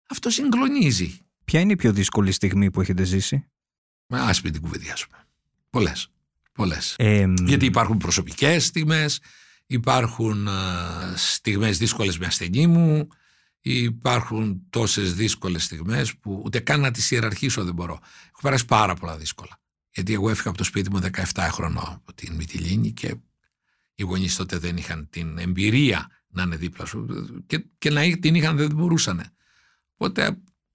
Αυτό συγκλονίζει. Ποια είναι η πιο δύσκολη στιγμή που έχετε ζήσει; Α μην την κουβεντιάσουμε. Πολλές. Πολλές. Ε, Γιατί υπάρχουν προσωπικές στιγμές, υπάρχουν στιγμέ στιγμές δύσκολες με ασθενή μου, υπάρχουν τόσες δύσκολες στιγμές που ούτε καν να τις ιεραρχήσω δεν μπορώ. Έχω περάσει πάρα πολλά δύσκολα. Γιατί εγώ έφυγα από το σπίτι μου 17 χρονών από την Μυτιλίνη και οι γονείς τότε δεν είχαν την εμπειρία να είναι δίπλα σου και, και να την είχαν δεν μπορούσαν. Οπότε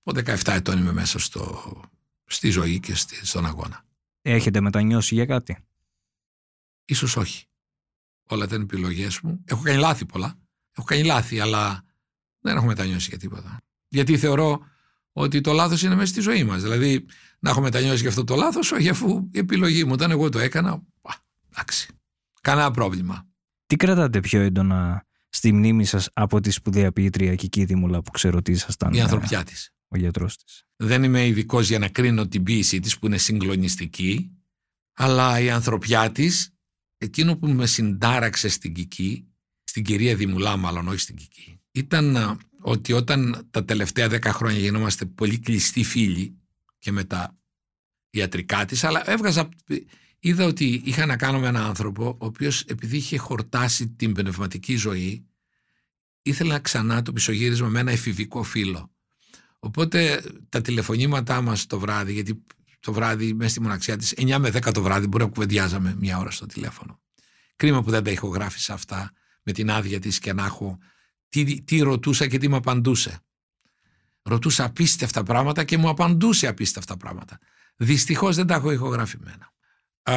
από 17 ετών είμαι μέσα στο στη ζωή και στον αγώνα. Έχετε μετανιώσει για κάτι; Ίσως όχι. Όλα ήταν επιλογές μου. Έχω κάνει λάθη πολλά. Έχω κάνει λάθη, αλλά δεν έχω μετανιώσει για τίποτα. Γιατί θεωρώ ότι το λάθος είναι μέσα στη ζωή μας. Δηλαδή, να έχω μετανιώσει για αυτό το λάθος, όχι αφού η επιλογή μου, όταν εγώ το έκανα, εντάξει. Κανένα πρόβλημα. Τι κρατάτε πιο έντονα στη μνήμη σας από τη σπουδαία ποιήτρια Κική Δήμουλα που ξέρω ότι ήσασταν. Η ε, ανθρωπιά της ο γιατρός της; Δεν είμαι ειδικός για να κρίνω την ποίησή της που είναι συγκλονιστική, αλλά η ανθρωπιά της εκείνο που με συντάραξε στην Κική, στην κυρία Δημουλά μάλλον, όχι στην Κική, ήταν ότι όταν τα τελευταία δέκα χρόνια γινόμαστε πολύ κλειστοί φίλοι και με τα ιατρικά της, αλλά έβγαζα, είδα ότι είχα να κάνω με έναν άνθρωπο ο οποίος επειδή είχε χορτάσει την πνευματική ζωή ήθελα ξανά το πισωγύρισμα με ένα εφηβικό φίλο. Οπότε τα τηλεφωνήματά μας το βράδυ, γιατί το βράδυ μέσα στη μοναξιά της 9 με 10 το βράδυ μπορεί να κουβεντιάζαμε μια ώρα στο τηλέφωνο. Κρίμα που δεν τα ηχογράφησα αυτά με την άδεια της και να έχω τι, τι ρωτούσα και τι μου απαντούσε. Ρωτούσα απίστευτα πράγματα και μου απαντούσε απίστευτα πράγματα. Δυστυχώς δεν τα έχω ηχογραφημένα. Α,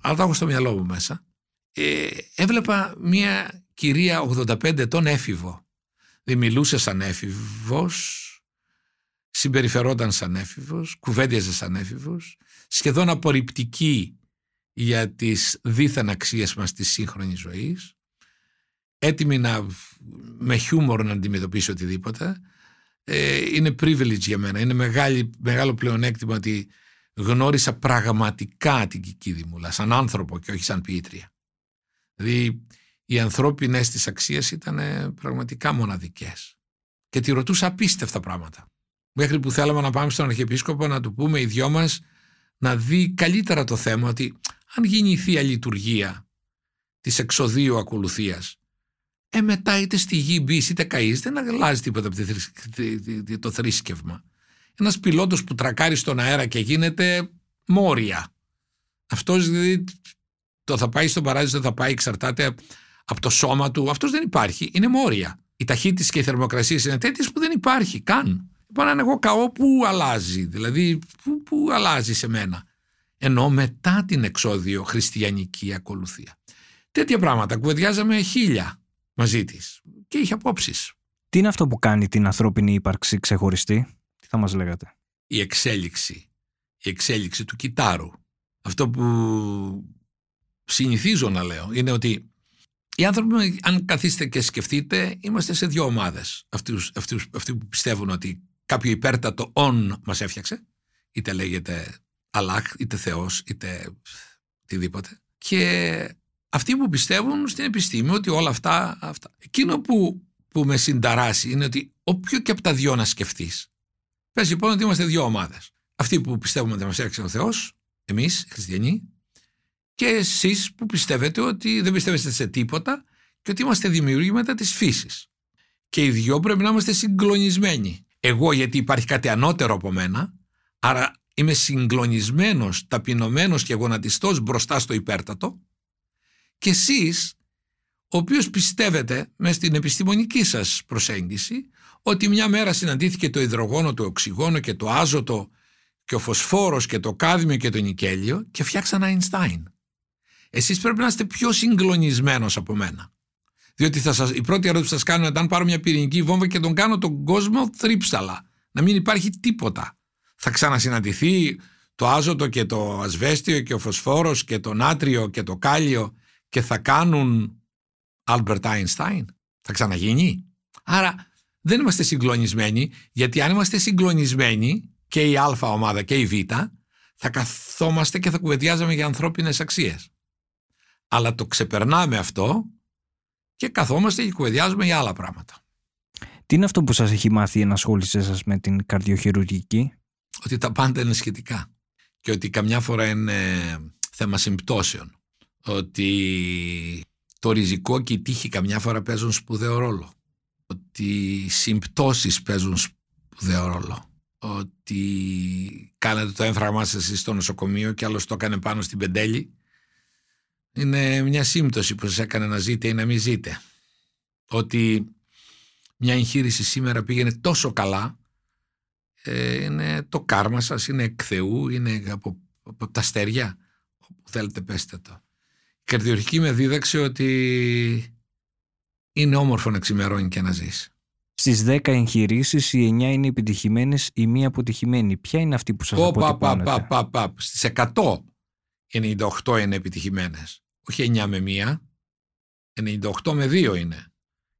αλλά τα έχω στο μυαλό μου μέσα. Ε, έβλεπα μια κυρία 85 ετών έφηβο. Δεν μιλούσε σαν έφηβος, συμπεριφερόταν σαν έφηβος, κουβέντιαζε σαν έφηβος, σχεδόν απορριπτική για τις δίθεν αξίες μας της σύγχρονης ζωής, έτοιμη να, με χιούμορ να αντιμετωπίσει οτιδήποτε. Ε, είναι privilege για μένα. Είναι μεγάλη, μεγάλο πλεονέκτημα ότι γνώρισα πραγματικά την Κική Δημούλα, σαν άνθρωπο και όχι σαν ποιήτρια. Δηλαδή οι ανθρώπινες της αξίες ήταν πραγματικά μοναδικές. Και τη ρωτούσα απίστευτα πράγματα. Μέχρι που θέλαμε να πάμε στον Αρχιεπίσκοπο να του πούμε οι δυο μας να δει καλύτερα το θέμα ότι αν γίνει η Θεία Λειτουργία της εξοδίου ακολουθίας ε μετά είτε στη γη μπεις είτε καείς δεν αλλάζει τίποτα από το θρήσκευμα. Ένας πιλότος που τρακάρει στον αέρα και γίνεται μόρια. Αυτός δηλαδή το θα πάει στον παράδεισο, θα πάει, εξαρτάται από το σώμα του. Αυτός δεν υπάρχει, είναι μόρια. Η ταχύτητα και η θερμοκρασία είναι τέτοιες που δεν υπάρχει καν. Λοιπόν, αν εγώ καώ, πού αλλάζει, δηλαδή πού, πού αλλάζει σε μένα; Ενώ μετά την εξόδιο χριστιανική ακολουθία. Τέτοια πράγματα κουβεντιάζαμε χίλια μαζί της και είχε απόψεις. Τι είναι αυτό που κάνει την ανθρώπινη ύπαρξη ξεχωριστή, τι θα μας λέγατε. Η εξέλιξη. Η εξέλιξη του κιτάρου. Αυτό που συνηθίζω να λέω είναι ότι οι άνθρωποι, αν καθίστε και σκεφτείτε, είμαστε σε δύο ομάδες. Αυτοί, που πιστεύουν ότι κάποιο υπέρτατο όν μας έφτιαξε, είτε λέγεται Αλλάχ, είτε Θεός, είτε οτιδήποτε. Και αυτοί που πιστεύουν στην επιστήμη ότι όλα αυτά, αυτά. Εκείνο που, που με συνταράσει είναι ότι όποιο και από τα δυο να σκεφτείς. Πες λοιπόν ότι είμαστε δύο ομάδες. Αυτοί που πιστεύουμε ότι μας έφτιαξε ο Θεός, εμείς, οι χριστιανοί, και εσείς που πιστεύετε ότι δεν πιστεύετε σε τίποτα και ότι είμαστε δημιουργήματα της φύσης. Και οι δυο πρέπει να είμαστε συγκλονισμένοι εγώ γιατί υπάρχει κάτι ανώτερο από μένα, άρα είμαι συγκλονισμένος, ταπεινωμένος και γονατιστός μπροστά στο υπέρτατο και εσείς, ο οποίος πιστεύετε μες στην επιστημονική σας προσέγγιση ότι μια μέρα συναντήθηκε το υδρογόνο, το οξυγόνο και το άζωτο και ο φωσφόρος και το κάδμιο και το νικέλιο και φτιάξαν Αϊνστάιν. Εσείς πρέπει να είστε πιο συγκλονισμένος από μένα. Διότι θα σας, η πρώτη ερώτηση που σας κάνω είναι αν πάρω μια πυρηνική βόμβα και τον κάνω τον κόσμο θρύψαλα. Να μην υπάρχει τίποτα. Θα ξανασυναντηθεί το άζωτο και το ασβέστιο και ο φωσφόρος και το νάτριο και το κάλιο και θα κάνουν Albert Einstein. Θα ξαναγίνει. Άρα δεν είμαστε συγκλονισμένοι γιατί αν είμαστε συγκλονισμένοι και η α ομάδα και η β θα καθόμαστε και θα κουβεντιάζαμε για ανθρώπινες αξίες. Αλλά το ξεπερνάμε αυτό και καθόμαστε και κουβεντιάζουμε για άλλα πράγματα. Τι είναι αυτό που σας έχει μάθει η ενασχόλησή σας με την καρδιοχειρουργική; Ότι τα πάντα είναι σχετικά και ότι καμιά φορά είναι θέμα συμπτώσεων. Ότι το ριζικό και η τύχη καμιά φορά παίζουν σπουδαίο ρόλο. Ότι οι συμπτώσεις παίζουν σπουδαίο ρόλο. Ότι κάνετε το έμφραγμά σας στο νοσοκομείο και άλλος το έκανε πάνω στην πεντέλη είναι μια σύμπτωση που σας έκανε να ζείτε ή να μην ζείτε. Ότι μια εγχείρηση σήμερα πήγαινε τόσο καλά, ε, είναι το κάρμα σας, είναι εκ Θεού, είναι από, από τα στεριά, όπου θέλετε πέστε το. Η καρδιορχική με δίδαξε ότι είναι όμορφο να ξημερώνει και να ζεις. Στις 10 εγχειρήσεις, οι 9 είναι επιτυχημένες, η μία αποτυχημένη. Ποια είναι αυτή που σας αποτυπώνεται. Στις 100 98 είναι επιτυχημένες όχι 9 με 1, 98 με 2 είναι.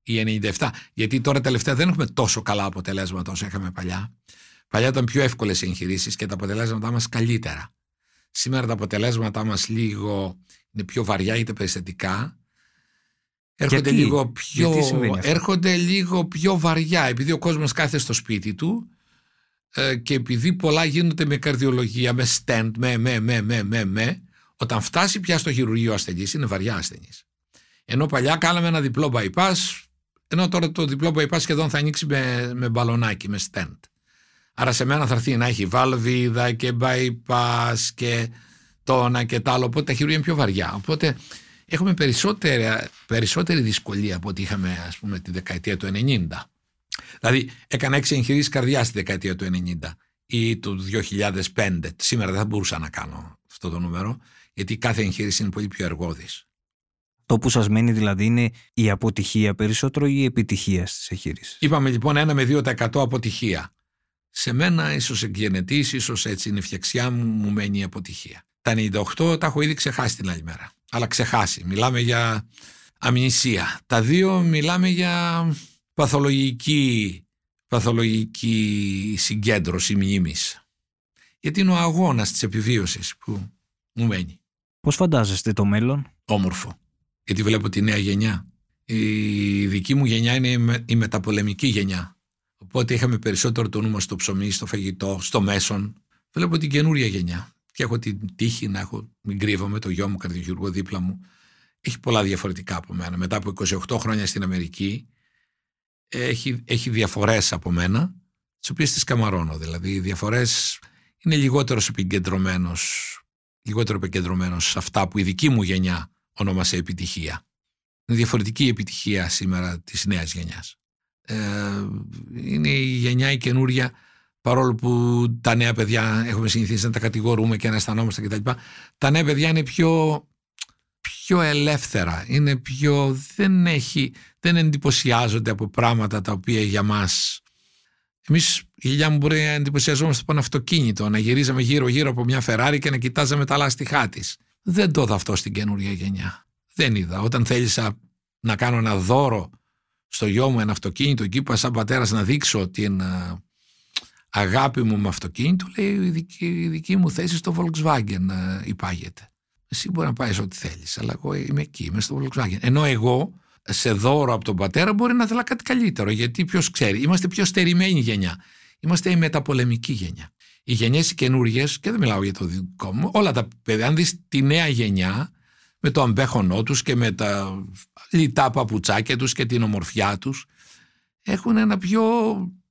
Ή 97. Γιατί τώρα τελευταία δεν έχουμε τόσο καλά αποτελέσματα όσο είχαμε παλιά. Παλιά ήταν πιο εύκολες οι εγχειρήσεις και τα αποτελέσματά μας καλύτερα. Σήμερα τα αποτελέσματά μας λίγο είναι πιο βαριά είτε περιστατικά, έρχονται, Γιατί; λίγο πιο, Γιατί συμβαίνει αυτό; έρχονται λίγο πιο βαριά, επειδή ο κόσμος κάθεται στο σπίτι του ε, και επειδή πολλά γίνονται με καρδιολογία, με stent, με, με, με, με, με, με, όταν φτάσει πια στο χειρουργείο ασθενής, είναι βαριά ασθενής. Ενώ παλιά κάναμε ένα διπλό bypass, ενώ τώρα το διπλό bypass σχεδόν θα ανοίξει με, με μπαλονάκι, με stent. Άρα σε μένα θα έρθει να έχει βαλβίδα και bypass και τόνα και τ' άλλο, οπότε τα χειρουργία είναι πιο βαριά. Οπότε έχουμε περισσότερη, περισσότερη δυσκολία από ό,τι είχαμε ας πούμε τη δεκαετία του 90. Δηλαδή έκανα έξι εγχειρήσεις καρδιά στη δεκαετία του 90 ή του 2005. Σήμερα δεν θα μπορούσα να κάνω αυτό το νούμερο, γιατί κάθε εγχείρηση είναι πολύ πιο εργώδης. Το που σας μένει δηλαδή είναι η αποτυχία περισσότερο ή η επιτυχία στις εγχείρησεις. Είπαμε λοιπόν 1 με 2% αποτυχία. Σε μένα ίσως εκγενετής, ίσως έτσι είναι η φτιαξιά μου, μου μένει η αποτυχία. Τα 98 τα έχω ήδη ξεχάσει την άλλη μέρα. Αλλά ξεχάσει. Μιλάμε για αμνησία. Τα δύο μιλάμε για παθολογική, παθολογική συγκέντρωση μνήμης. Γιατί είναι ο αγώνας της επιβίωσης που μου μένει. Πώς φαντάζεστε το μέλλον; Όμορφο. Γιατί βλέπω τη νέα γενιά. Η δική μου γενιά είναι η με- η μεταπολεμική γενιά. Οπότε είχαμε περισσότερο το νου μας στο ψωμί, στο φαγητό, στο μέσον. Βλέπω την καινούρια γενιά. Και έχω την τύχη να έχω, μην κρύβομαι, το γιο μου καρδιοχειρουργό δίπλα μου. Έχει πολλά διαφορετικά από μένα. Μετά από 28 χρόνια στην Αμερική, έχει, έχει διαφορές από μένα, τις οποίες τις καμαρώνω. Δηλαδή, οι διαφορές είναι λιγότερος επικεντρωμένος, λιγότερο επικεντρωμένος σε αυτά που η δική μου γενιά ονόμασε επιτυχία. Είναι διαφορετική η επιτυχία σήμερα της νέας γενιάς. Ε, είναι η γενιά η καινούρια παρόλο που τα νέα παιδιά έχουμε συνηθίσει να τα κατηγορούμε και να αισθανόμαστε κτλ. Τα νέα παιδιά είναι πιο, πιο ελεύθερα, είναι πιο, δεν, έχει, δεν εντυπωσιάζονται από πράγματα τα οποία για μας εμείς η γενιά μου μπορεί να εντυπωσιαζόμαστε από ένα αυτοκίνητο, να γυρίζαμε γύρω-γύρω από μια Ferrari και να κοιτάζαμε τα λάστιχά της. Δεν το είδα αυτό στην καινούργια γενιά. Δεν είδα. Όταν θέλησα να κάνω ένα δώρο στο γιο μου ένα αυτοκίνητο, εκεί που σαν πατέρας να δείξω την α, αγάπη μου με αυτοκίνητο, λέει η δική, η δική μου θέση στο Volkswagen α, υπάγεται. Εσύ μπορεί να πάει ό,τι θέλεις, αλλά εγώ είμαι εκεί, είμαι στο Volkswagen. Ενώ εγώ σε δώρο από τον πατέρα μπορεί να θέλα κάτι καλύτερο. Γιατί ποιος ξέρει, είμαστε πιο στερημένη γενιά. Είμαστε η μεταπολεμική γενιά. Οι γενιές οι καινούριε, και δεν μιλάω για το δικό μου, όλα τα παιδιά, αν δεις τη νέα γενιά, με το αμπέχονό τους και με τα λιτά παπουτσάκια τους και την ομορφιά τους, έχουν ένα πιο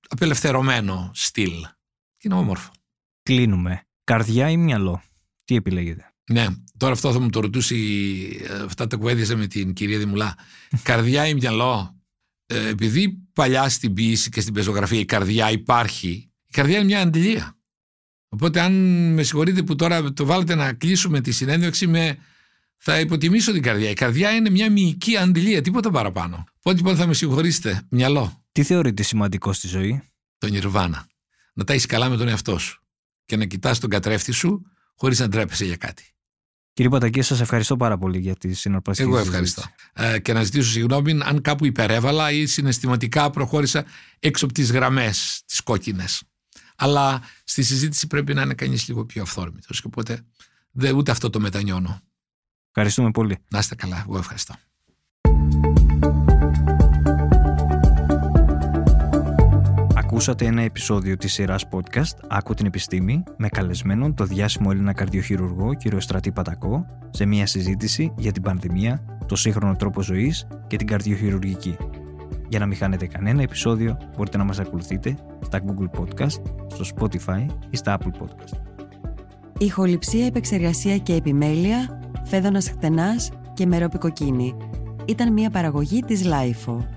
απελευθερωμένο στυλ. Και είναι όμορφο. Κλείνουμε. Καρδιά ή μυαλό; Τι επιλέγετε; Ναι, τώρα αυτό θα μου το ρωτούσε, η- ε, αυτά τα κουβέντιασα με την κυρία Δημουλά. καρδιά ή μυαλό; Ε, επειδή παλιά στην ποιήση και στην πεζογραφία η καρδιά υπάρχει, η καρδιά είναι μια αντιλία. Οπότε αν με συγχωρείτε που τώρα το βάλετε να κλείσουμε τη συνέντευξη με θα υποτιμήσω την καρδιά. Η καρδιά είναι μια μυϊκή αντιλία, τίποτα παραπάνω. Οπότε λοιπόν θα με συγχωρήσετε, μυαλό, Τι θεωρείτε σημαντικό στη ζωή; το νιρβάνα. Να τα έχεις καλά με τον εαυτό σου και να κοιτάς τον κατρέφτη σου χωρίς να ντρέπεσαι για κάτι. Κύριε Πατακή, σας ευχαριστώ πάρα πολύ για τη συναρπαστική Εγώ συζήτηση. ευχαριστώ. Ε, και να ζητήσω συγγνώμη αν κάπου υπερέβαλα ή συναισθηματικά προχώρησα έξω από τις γραμμές, τις κόκκινες. Αλλά στη συζήτηση πρέπει να είναι κανείς λίγο πιο αυθόρμητος. Και οπότε δεν, ούτε αυτό το μετανιώνω. Ευχαριστούμε πολύ. Να είστε καλά. Εγώ ευχαριστώ. Ακούσατε ένα επεισόδιο της σειράς podcast «Άκου την επιστήμη» με καλεσμένο τον διάσημο Έλληνα καρδιοχειρουργό κ. Στρατή Παττακό σε μια συζήτηση για την πανδημία, το σύγχρονο τρόπο ζωής και την καρδιοχειρουργική. Για να μην χάνετε κανένα επεισόδιο μπορείτε να μας ακολουθείτε στα Google Podcast, στο Spotify ή στα Apple Podcast. Ηχοληψία, επεξεργασία και επιμέλεια, Φαίδωνας Κτενάς και Μερόπη Κοκκίνη. Ήταν μια παραγωγή της LiFO.